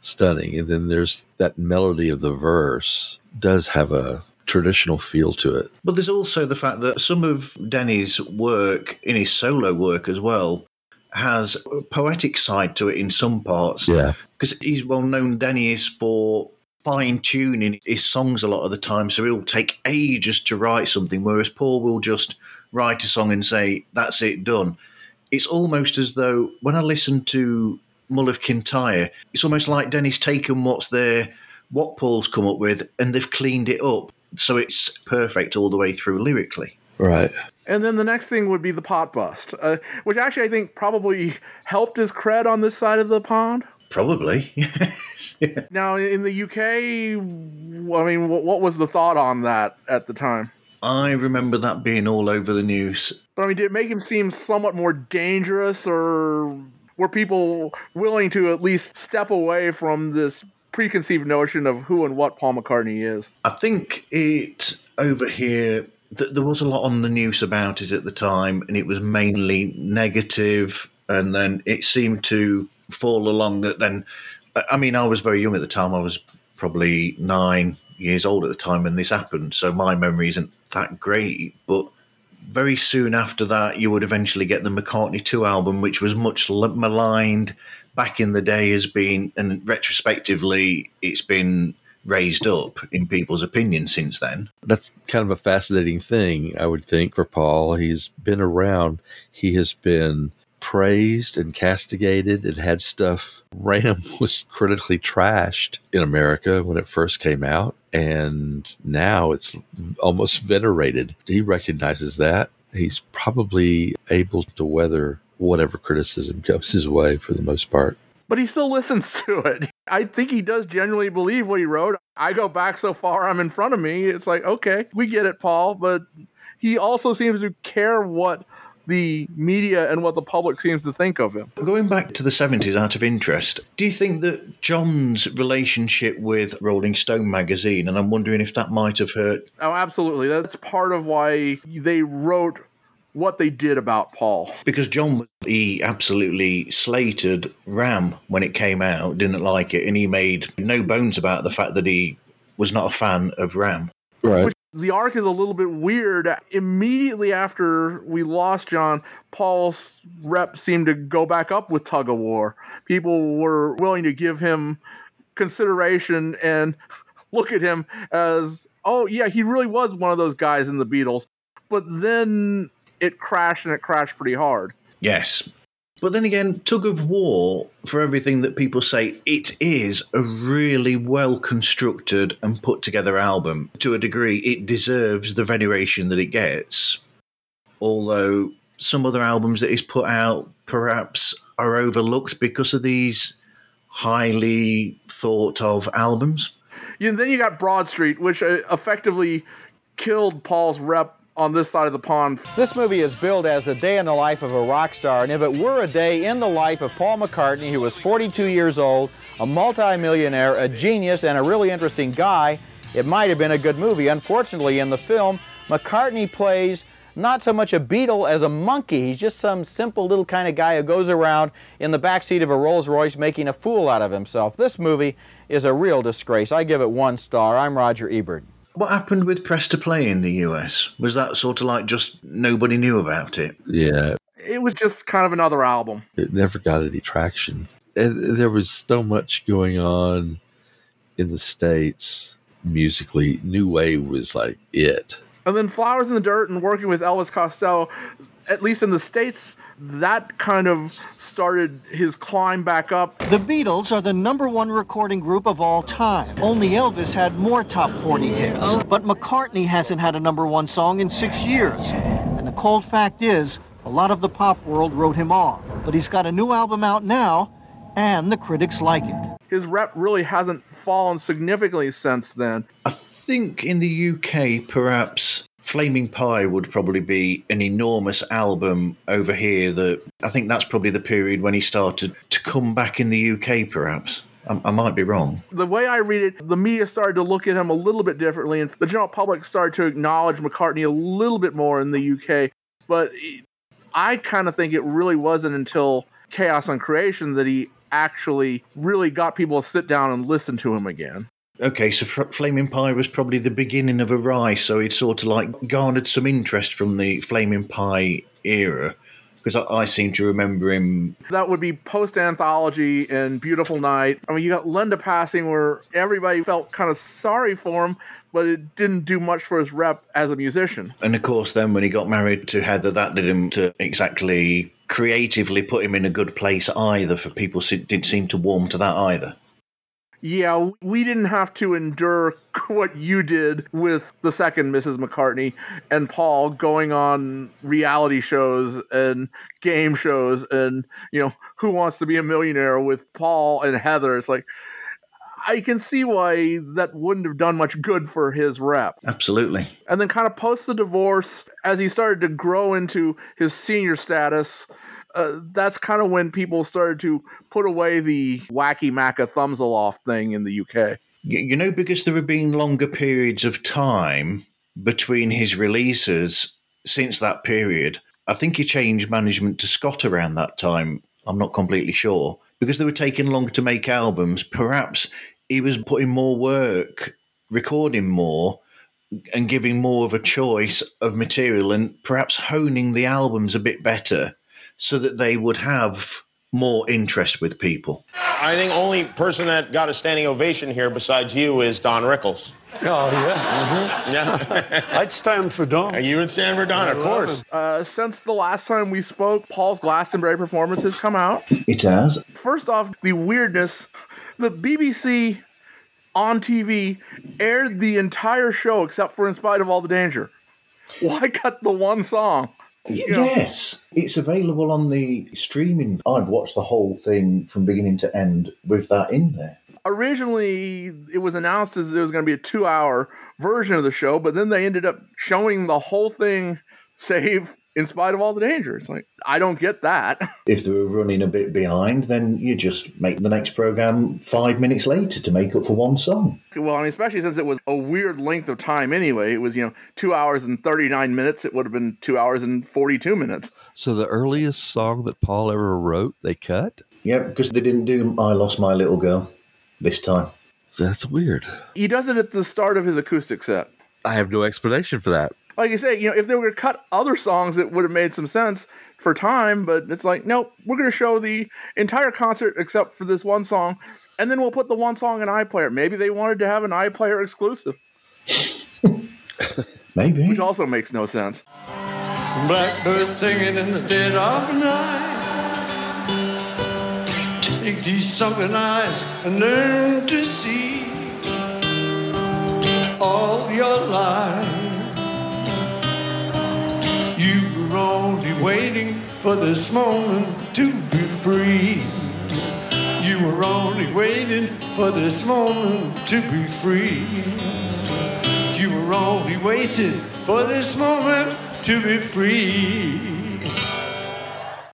stunning. And then there's that melody of the verse does have a traditional feel to it. But there's also the fact that some of Denny's work, in his solo work as well, has a poetic side to it in some parts. Yeah. Because he's well known, Denny is for fine tuning his songs a lot of the time. So he'll take ages to write something, whereas Paul will just write a song and say, that's it, done. It's almost as though when I listen to Mull of Kintyre, it's almost like Denny's taken what's there, what Paul's come up with, and they've cleaned it up. So it's perfect all the way through lyrically. Right. And then the next thing would be the pot bust, uh, which actually I think probably helped his cred on this side of the pond. Probably. yeah. *laughs* Now in the UK, I mean, what, what was the thought on that at the time? I remember that being all over the news. But I mean, did it make him seem somewhat more dangerous, or were people willing to at least step away from this preconceived notion of who and what Paul McCartney is? I think it over here th- there was a lot on the news about it at the time, and it was mainly negative, and then it seemed to fall along that. Then, I- mean, I was very young at the time. I was probably nine years old at the time when this happened, so my memory isn't that great, but. Very soon after that, you would eventually get the McCartney 2 album, which was much maligned back in the day has been, and retrospectively, it's been raised up in people's opinion since then. That's kind of a fascinating thing, I would think, for Paul. He's been around, he has been praised and castigated and had stuff. *laughs* Ram was critically trashed in America when it first came out, and now it's almost venerated. He recognizes that. He's probably able to weather whatever criticism comes his way for the most part. But he still listens to it. I think he does genuinely believe what he wrote. I go back so far, I'm in front of me. It's like, okay, we get it, Paul. But he also seems to care what the media and what the public seems to think of him. Going back to the 70s out of interest, do you think that John's relationship with Rolling Stone magazine, and I'm wondering if that might have hurt? Oh, absolutely. That's part of why they wrote what they did about Paul. Because John, he absolutely slated Ram when it came out, didn't like it, and he made no bones about the fact that he was not a fan of Ram. Right. The arc is a little bit weird. Immediately after we lost John, Paul's rep seemed to go back up with tug of war. People were willing to give him consideration and *laughs* look at him as, oh, yeah, he really was one of those guys in the Beatles. But then it crashed and it crashed pretty hard. Yes. But then again, Tug of War, for everything that people say, it is a really well constructed and put together album. To a degree, it deserves the veneration that it gets. Although some other albums that he's put out perhaps are overlooked because of these highly thought of albums. And then you got Broad Street, which uh, effectively killed Paul's rep on this side of the pond. This movie is billed as a day in the life of a rock star, and if it were a day in the life of Paul McCartney, who was 42 years old, a multimillionaire, a genius, and a really interesting guy, it might have been a good movie. Unfortunately, in the film, McCartney plays not so much a Beatle as a monkey. He's just some simple little kind of guy who goes around in the backseat of a Rolls Royce making a fool out of himself. This movie is a real disgrace. I give it one star. I'm Roger Ebert. What happened with Press to Play in the US? Was that sort of like just nobody knew about it? Yeah, It was just kind of another album. it never got any traction. And there was so much going on in the States musically. New Wave was like it. And then Flowers in the Dirt and working with Elvis Costello, at least in the States, that kind of started his climb back up. The Beatles are the number one recording group of all time. Only Elvis had more top 40 hits. Oh. But McCartney hasn't had a number one song in six years. And the cold fact is, a lot of the pop world wrote him off. But he's got a new album out now, and the critics like it. His rep really hasn't fallen significantly since then. I think in the UK, perhaps Flaming Pie would probably be an enormous album over here. That I think that's probably the period when he started to come back in the UK. Perhaps I, might be wrong. The way I read it, the media started to look at him a little bit differently, and the general public started to acknowledge McCartney a little bit more in the UK. But I kind of think it really wasn't until Chaos and Creation that he actually really got people to sit down and listen to him again. Okay, so F- Flaming Pie was probably the beginning of a rise, so it sort of like garnered some interest from the Flaming Pie era. Because I, I seem to remember him That would be post anthology and Beautiful Night. I mean, you got Linda passing where everybody felt kind of sorry for him, but it didn't do much for his rep as a musician. And of course, then when he got married to Heather, that didn't exactly creatively put him in a good place either. For people didn't seem to warm to that either. Yeah, we didn't have to endure *laughs* what you did with the second Mrs. McCartney and Paul going on reality shows and game shows and, you know, Who Wants to Be a Millionaire with Paul and Heather. It's like, I can see why that wouldn't have done much good for his rep. Absolutely. And then, kind of post the divorce, as he started to grow into his senior status, uh, that's kind of when people started to put away the wacky Macca thumbs aloft thing in the UK. You know, because there have been longer periods of time between his releases since that period. I think he changed management to Scott around that time. I'm not completely sure. Because they were taking longer to make albums, perhaps he was putting more work, recording more, and giving more of a choice of material and perhaps honing the albums a bit better so that they would have more interest with people. I think only person that got a standing ovation here besides you is Don Rickles. Oh, yeah. Yeah. *laughs* I'd stand for Don. You would stand for Don, I of course. Uh, since the last time we spoke, Paul's Glastonbury performance has come out. It has. First off, the weirdness the BBC on TV aired the entire show except for In Spite of All the Danger. Why cut the one song? Yes, it's available on the streaming. I've watched the whole thing from beginning to end with that in there. originally it was announced as there was going to be a two hour version of the show, but then they ended up showing the whole thing, *laughs* save in spite of all the danger. It's like, I don't get that. *laughs* If they were running a bit behind, then you just make the next program five minutes later to make up for one song. Well, I mean, especially since it was a weird length of time anyway. It was, you know, two hours and 39 minutes. It would have been two hours and 42 minutes. So the earliest song that Paul ever wrote, they cut. Yeah, because they didn't do I Lost My Little Girl this time. That's weird. He does it at the start of his acoustic set. I have no explanation for that. Like I say, you know, if they were to cut other songs, it would have made some sense for time. But it's like, nope, we're going to show the entire concert except for this one song, and then we'll put the one song in iPlayer. Maybe they wanted to have an iPlayer exclusive, *laughs* Maybe. which also makes no sense. Blackbird singing in the dead of night. Take these sunken eyes and learn to see all your life. Waiting for this moment to be free. You were only waiting for this moment to be free. You were only waiting for this moment to be free.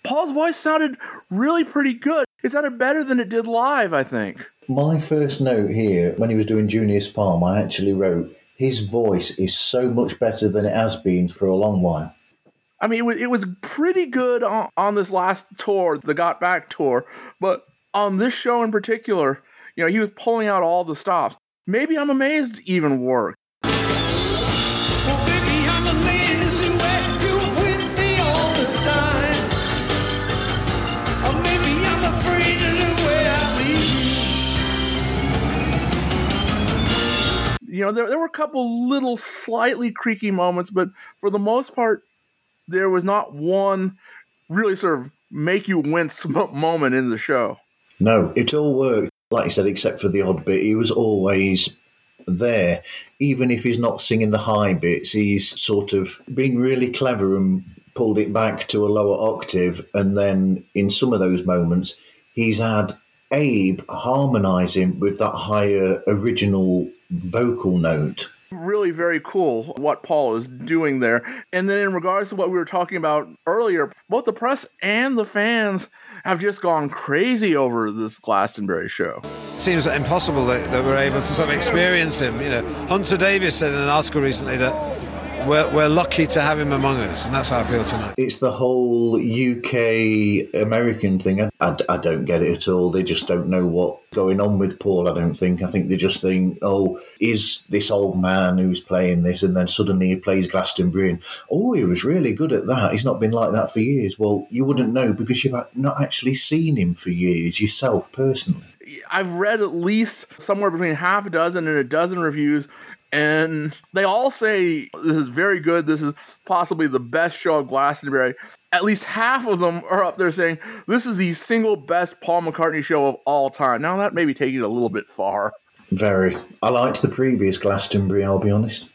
Paul's voice sounded really pretty good. It sounded better than it did live, I think. My first note here, when he was doing Junior's Farm, I actually wrote, his voice is so much better than it has been for a long while. I mean, it was, it was pretty good on, on this last tour, the Got Back tour, but on this show in particular, you know, he was pulling out all the stops. Maybe I'm amazed even worked. You know, there, there were a couple little slightly creaky moments, but for the most part, there was not one really sort of make you wince *laughs* moment in the show. No, it all worked, like you said, except for the odd bit. He was always there. Even if he's not singing the high bits, he's sort of been really clever and pulled it back to a lower octave. And then in some of those moments, he's had Abe harmonizing with that higher original vocal note. Really very cool what Paul is doing there. And then in regards to what we were talking about earlier, both the press and the fans have just gone crazy over this Glastonbury show. seems impossible that, that we're able to sort of experience him. You know, Hunter Davies said in an article recently that we're, we're lucky to have him among us, and that's how I feel tonight. It's the whole UK American thing. I, I, I don't get it at all. They just don't know what's going on with Paul, I don't think. I think they just think, oh, is this old man who's playing this? And then suddenly he plays Glastonbury and, oh, he was really good at that. He's not been like that for years. Well, you wouldn't know because you've not actually seen him for years yourself personally. I've read at least somewhere between half a dozen and a dozen reviews, and they all say this is very good. This is possibly the best show of Glastonbury. At least half of them are up there saying this is the single best Paul McCartney show of all time. Now, that may be taking it a little bit far. Very. I liked the previous Glastonbury, I'll be honest.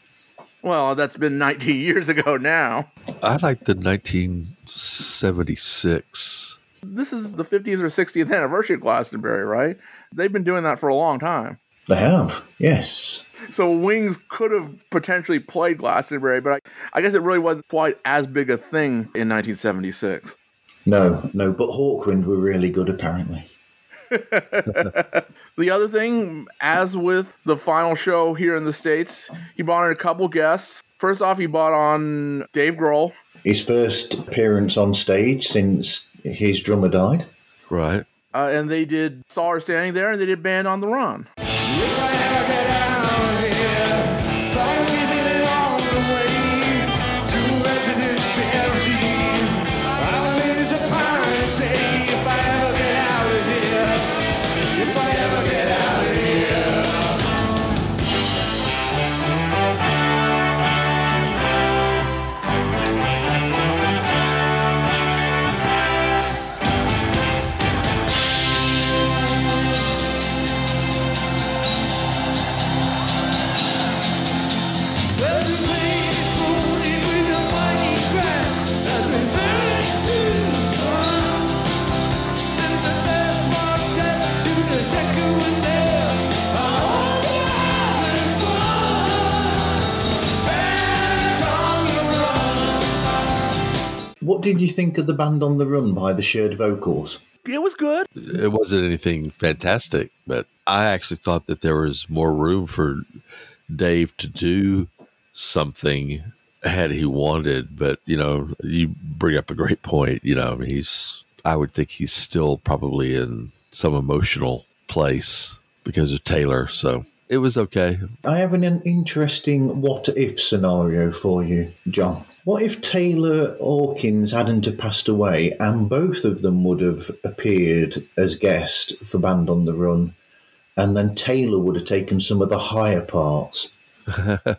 Well, that's been 19 *laughs* years ago now. I liked the 1976. This is the 50th or 60th anniversary of Glastonbury, right? They've been doing that for a long time. They have, yes. So Wings could have potentially played Glastonbury, but I, I guess it really wasn't quite as big a thing in 1976. No, no, but Hawkwind were really good apparently. *laughs* The other thing, as with the final show here in the States, he brought in a couple guests. First off, he brought on Dave Grohl. His first appearance on stage since his drummer died. Right. Uh, and they did Saw Her Standing There and they did Band on the Run. What did you think of the band on the run by the shared vocals? It was good. It wasn't anything fantastic, but I actually thought that there was more room for Dave to do something had he wanted. But, you know, you bring up a great point. You know, I he's, I would think he's still probably in some emotional place because of Taylor. So it was okay. I have an, an interesting what if scenario for you, John. What if Taylor Hawkins hadn't have passed away and both of them would have appeared as guests for Band on the Run and then Taylor would have taken some of the higher parts? *laughs*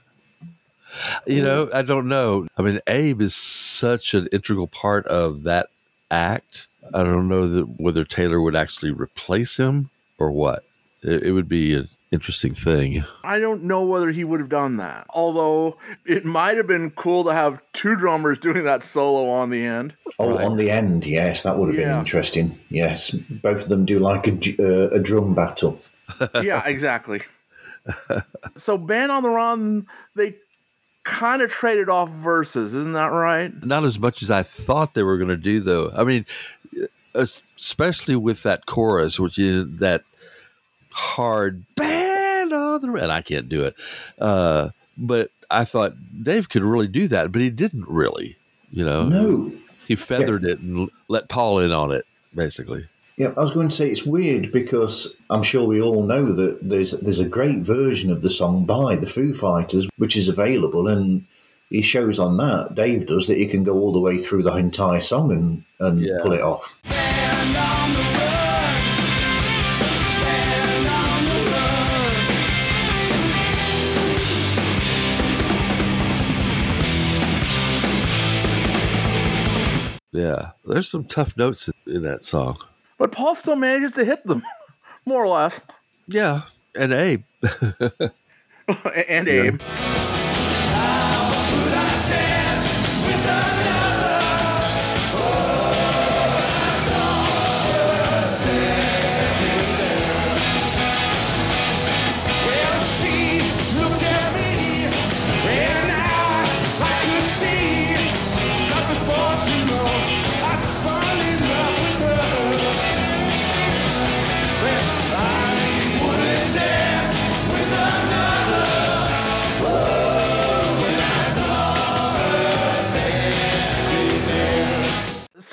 You know, I don't know. I mean, Abe is such an integral part of that act. I don't know that whether Taylor would actually replace him or what. It, it would be interesting thing. I don't know whether he would have done that. Although it might have been cool to have two drummers doing that solo on the end. Oh, on the end, yes, that would have been interesting. Yes, both of them do like a, j- uh, a drum battle. *laughs* yeah, exactly. so Band on the Run, they kind of traded off verses, isn't that right? Not as much as I thought they were going to do, though. I mean, especially with that chorus, which is that hard band on the and I can't do it. Uh, but I thought Dave could really do that, but he didn't really. You know, No. he feathered it and let Paul in on it, basically. Yeah, I was going to say it's weird because I'm sure we all know that there's there's a great version of the song by the Foo Fighters which is available, and he shows on that Dave does that he can go all the way through the entire song and and pull it off. Yeah, there's some tough notes in, in that song. But Paul still manages to hit them, *laughs* more or less. Yeah, and Abe. *laughs* *laughs* and Abe. Well,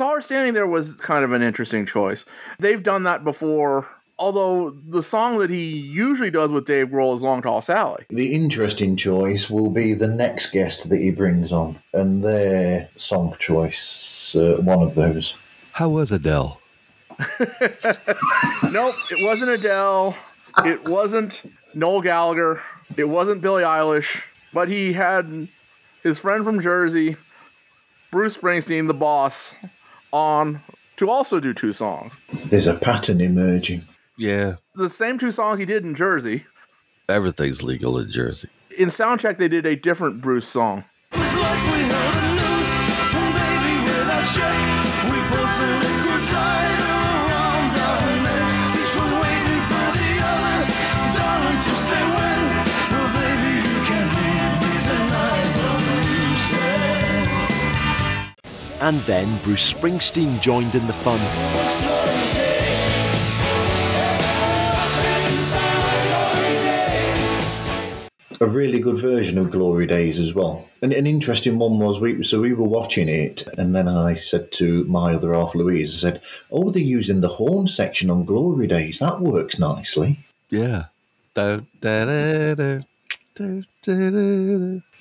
saw her standing there. Saw her standing there was kind of an interesting choice. They've done that before, although the song that he usually does with Dave Grohl is Long Tall Sally. The interesting choice will be the next guest that he brings on, and their song choice, uh, one of those. How was Adele? *laughs* nope, it wasn't Adele. It wasn't Noel Gallagher. It wasn't Billie Eilish. But he had his friend from Jersey, Bruce Springsteen, the boss, on to also do two songs. There's a pattern emerging. Yeah, The same two songs he did in Jersey. everything's legal in Jersey. In Soundcheck, they did a different Bruce song. And then Bruce Springsteen joined in the fun. a really good version of Glory Days as well. And an interesting one was we so we were watching it, and then I said to my other half, Louise, I said, "Oh, they're using the horn section on Glory Days. That works nicely." Yeah. Da, da, da.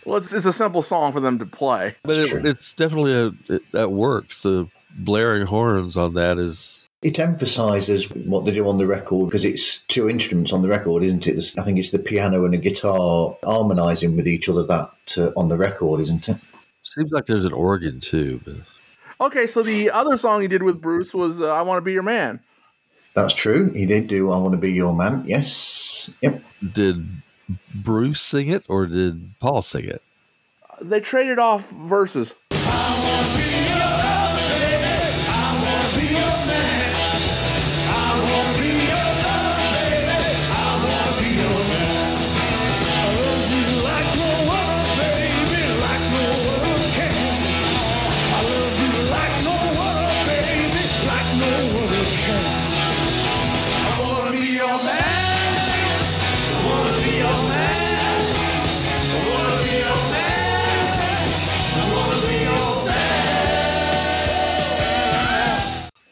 Well, it's, it's a simple song for them to play. But it, it's definitely a it, that works. The blaring horns on that is It emphasises what they do on the record because it's two instruments on the record, isn't it? I think it's the piano and the guitar harmonising with each other that uh, on the record, isn't it? seems like there's an organ too. But Okay, so the other song he did with Bruce was uh, I Want to Be Your Man. That's true. He did do "I Want to Be Your Man." Yes. Yep. did Bruce sing it or did Paul sing it? They traded off verses.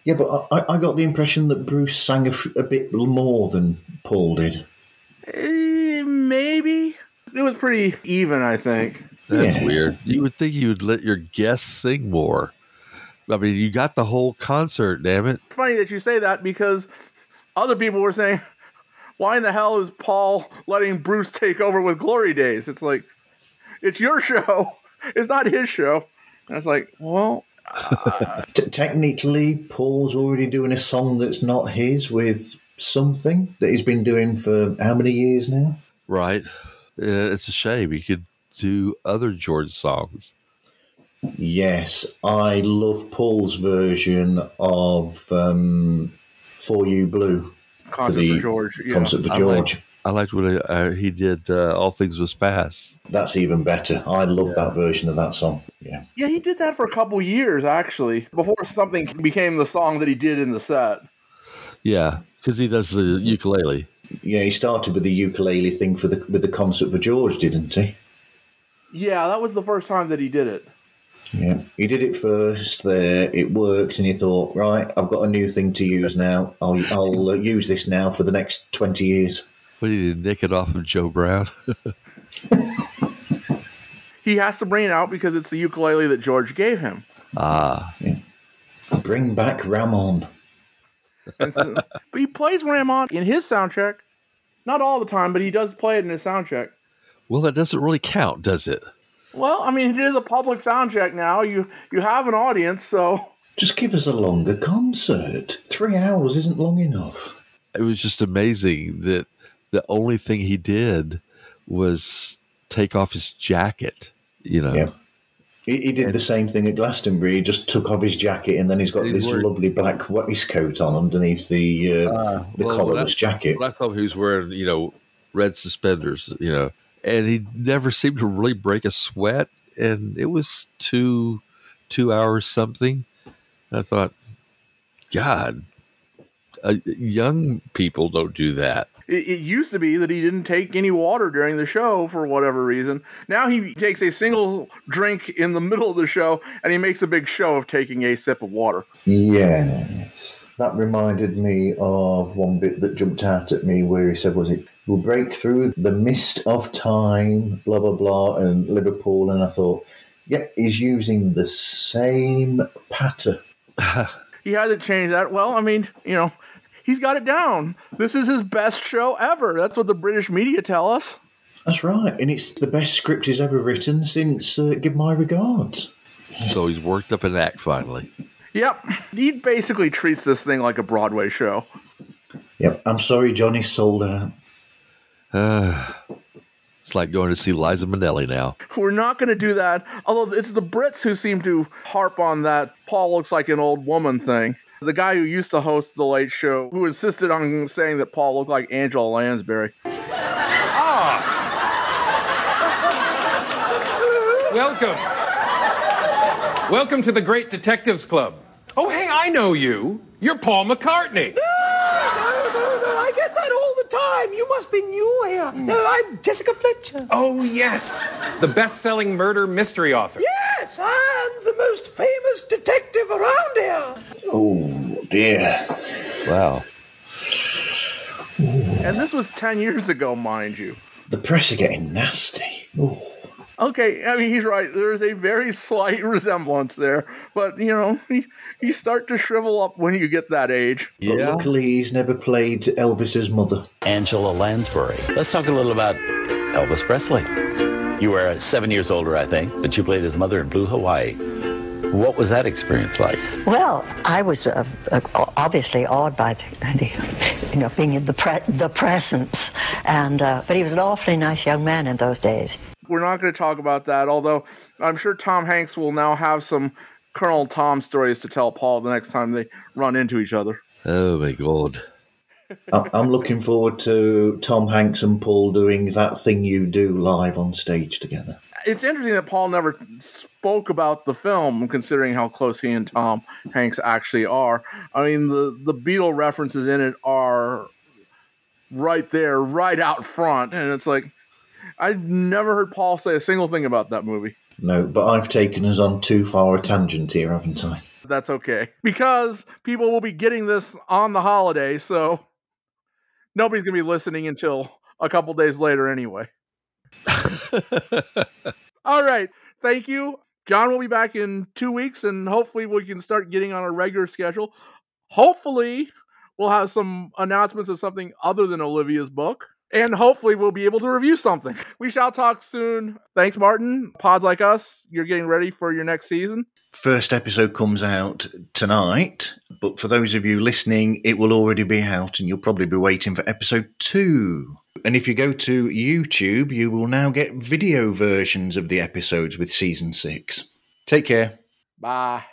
Yeah, but I, I got the impression that Bruce sang a, f- a bit more than Paul did. Eh, maybe it was pretty even. I think. That's weird. You would think you would let your guests sing more. I mean, you got the whole concert, damn it. Funny that you say that because other people were saying, "Why in the hell is Paul letting Bruce take over with Glory Days?" It's like, it's your show. It's not his show. And it's like, well, *laughs* T- technically, Paul's already doing a song that's not his with something that he's been doing for how many years now? Right. Uh, it's a shame. He could do other George songs. Yes, I love Paul's version of um, For You Blue. Concert for George, yeah. Concert for I George. Liked, I liked what uh, he did. Uh, All Things Must Pass. That's even better. I love that version of that song. Yeah. yeah, he did that for a couple years actually before something became the song that he did in the set. Yeah, because he does the ukulele. Yeah, he started with the ukulele thing for the with the concert for George, didn't he? Yeah, that was the first time that he did it. Yeah, he did it first. There, it worked, and he thought, right, I've got a new thing to use now. I'll I'll uh, use this now for the next twenty years. But he did nick it off of Joe Brown. *laughs* He has to bring it out because it's the ukulele that George gave him. ah, Bring back Ramon. So- *laughs* but he plays Ramon in his soundcheck. Not all the time, but he does play it in his soundcheck. well, that doesn't really count, does it? Well, I mean, it is a public soundcheck now. You you have an audience, so Just give us a longer concert. Three hours isn't long enough. It was just amazing that the only thing he did was take off his jacket. You know, Yeah. He, he did the same thing at Glastonbury. He just took off his jacket and then he's got this wearing- lovely black waistcoat on underneath the uh, the Well, collarless jacket. when I thought he was wearing, you know, red suspenders, you know, and he never seemed to really break a sweat. And it was two, two hours something. I thought, God, uh, young people don't do that. It, it used to be that he didn't take any water during the show for whatever reason. Now he takes a single drink in the middle of the show and he makes a big show of taking a sip of water. Yes. That reminded me of one bit that jumped out at me where he said, was it, we'll break through the mist of time, blah, blah, blah, and Liverpool. And I thought, yep, he's using the same pattern. *laughs* He hasn't changed that. Well, I mean, you know, he's got it down. This is his best show ever. That's what the British media tell us. That's right. And it's the best script he's ever written since uh, Give My Regards. So he's worked up an act finally. Yep. He basically treats this thing like a Broadway show. Yep. I'm sorry, Johnny sold out. Uh, *sighs* it's like going to see Liza Minnelli now. We're not going to do that. Although it's the Brits who seem to harp on that Paul looks like an old woman thing. The guy who used to host The Late Show, who insisted on saying that Paul looked like Angela Lansbury. Ah! Welcome. Welcome to the Great Detectives Club. Oh, hey, I know you. You're Paul McCartney. No, no, no, I get that all the time. You must be new here. Hmm. No, I'm Jessica Fletcher. Oh, yes. The best selling murder mystery author. Yes, and the most famous detective around here. Oh, dear. Wow. And this was 10 years ago, mind you. The press are getting nasty. Oh. Okay, I mean, he's right. There is a very slight resemblance there. But, you know, you, you start to shrivel up when you get that age. But luckily, he's never played Elvis's mother. Angela Lansbury. Let's talk a little about Elvis Presley. You were seven years older, I think, but you played his mother in Blue Hawaii. What was that experience like? Well, I was uh, uh, obviously awed by the, the, you know, being in the pre- the presence, and uh, but he was an awfully nice young man in those days. We're not going to talk about that, although I'm sure Tom Hanks will now have some Colonel Tom stories to tell Paul the next time they run into each other. Oh my god. I'm looking forward to Tom Hanks and Paul doing that thing you do live on stage together. It's interesting that Paul never spoke about the film, considering how close he and Tom Hanks actually are. I mean, the the Beatle references in it are right there, right out front, and it's like I've never heard Paul say a single thing about that movie. No, but I've taken us on too far a tangent here, haven't I? That's okay because people will be getting this on the holiday, so nobody's gonna be listening until a couple days later anyway. *laughs* All right. Thank you. John will be back in two weeks, and hopefully we can start getting on a regular schedule. Hopefully, we'll have some announcements of something other than Olivia's book. And hopefully, we'll be able to review something. *laughs* We shall talk soon. Thanks, Martin. Pods like us, you're getting ready for your next season. First episode comes out tonight, but for those of you listening, it will already be out and you'll probably be waiting for episode two. And if you go to YouTube, you will now get video versions of the episodes with season six. Take care. Bye.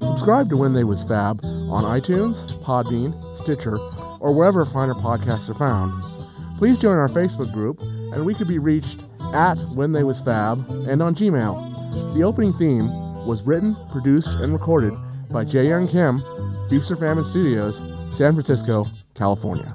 Subscribe to When They Was Fab on iTunes, Podbean, Stitcher, or wherever finer podcasts are found. Please join our Facebook group, and we could be reached at When They Was Fab and on Gmail. The opening theme was written, produced, and recorded by Jae Young Kim, Feast or Famine Studios, San Francisco, California.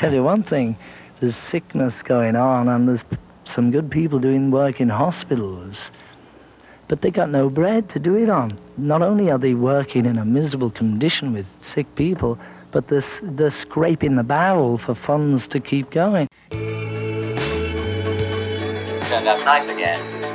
Tell you one thing, there's sickness going on and there's some good people doing work in hospitals, but they got no bread to do it on. Not only are they working in a miserable condition with sick people, but they're, they're scraping the barrel for funds to keep going. Turned up nice again.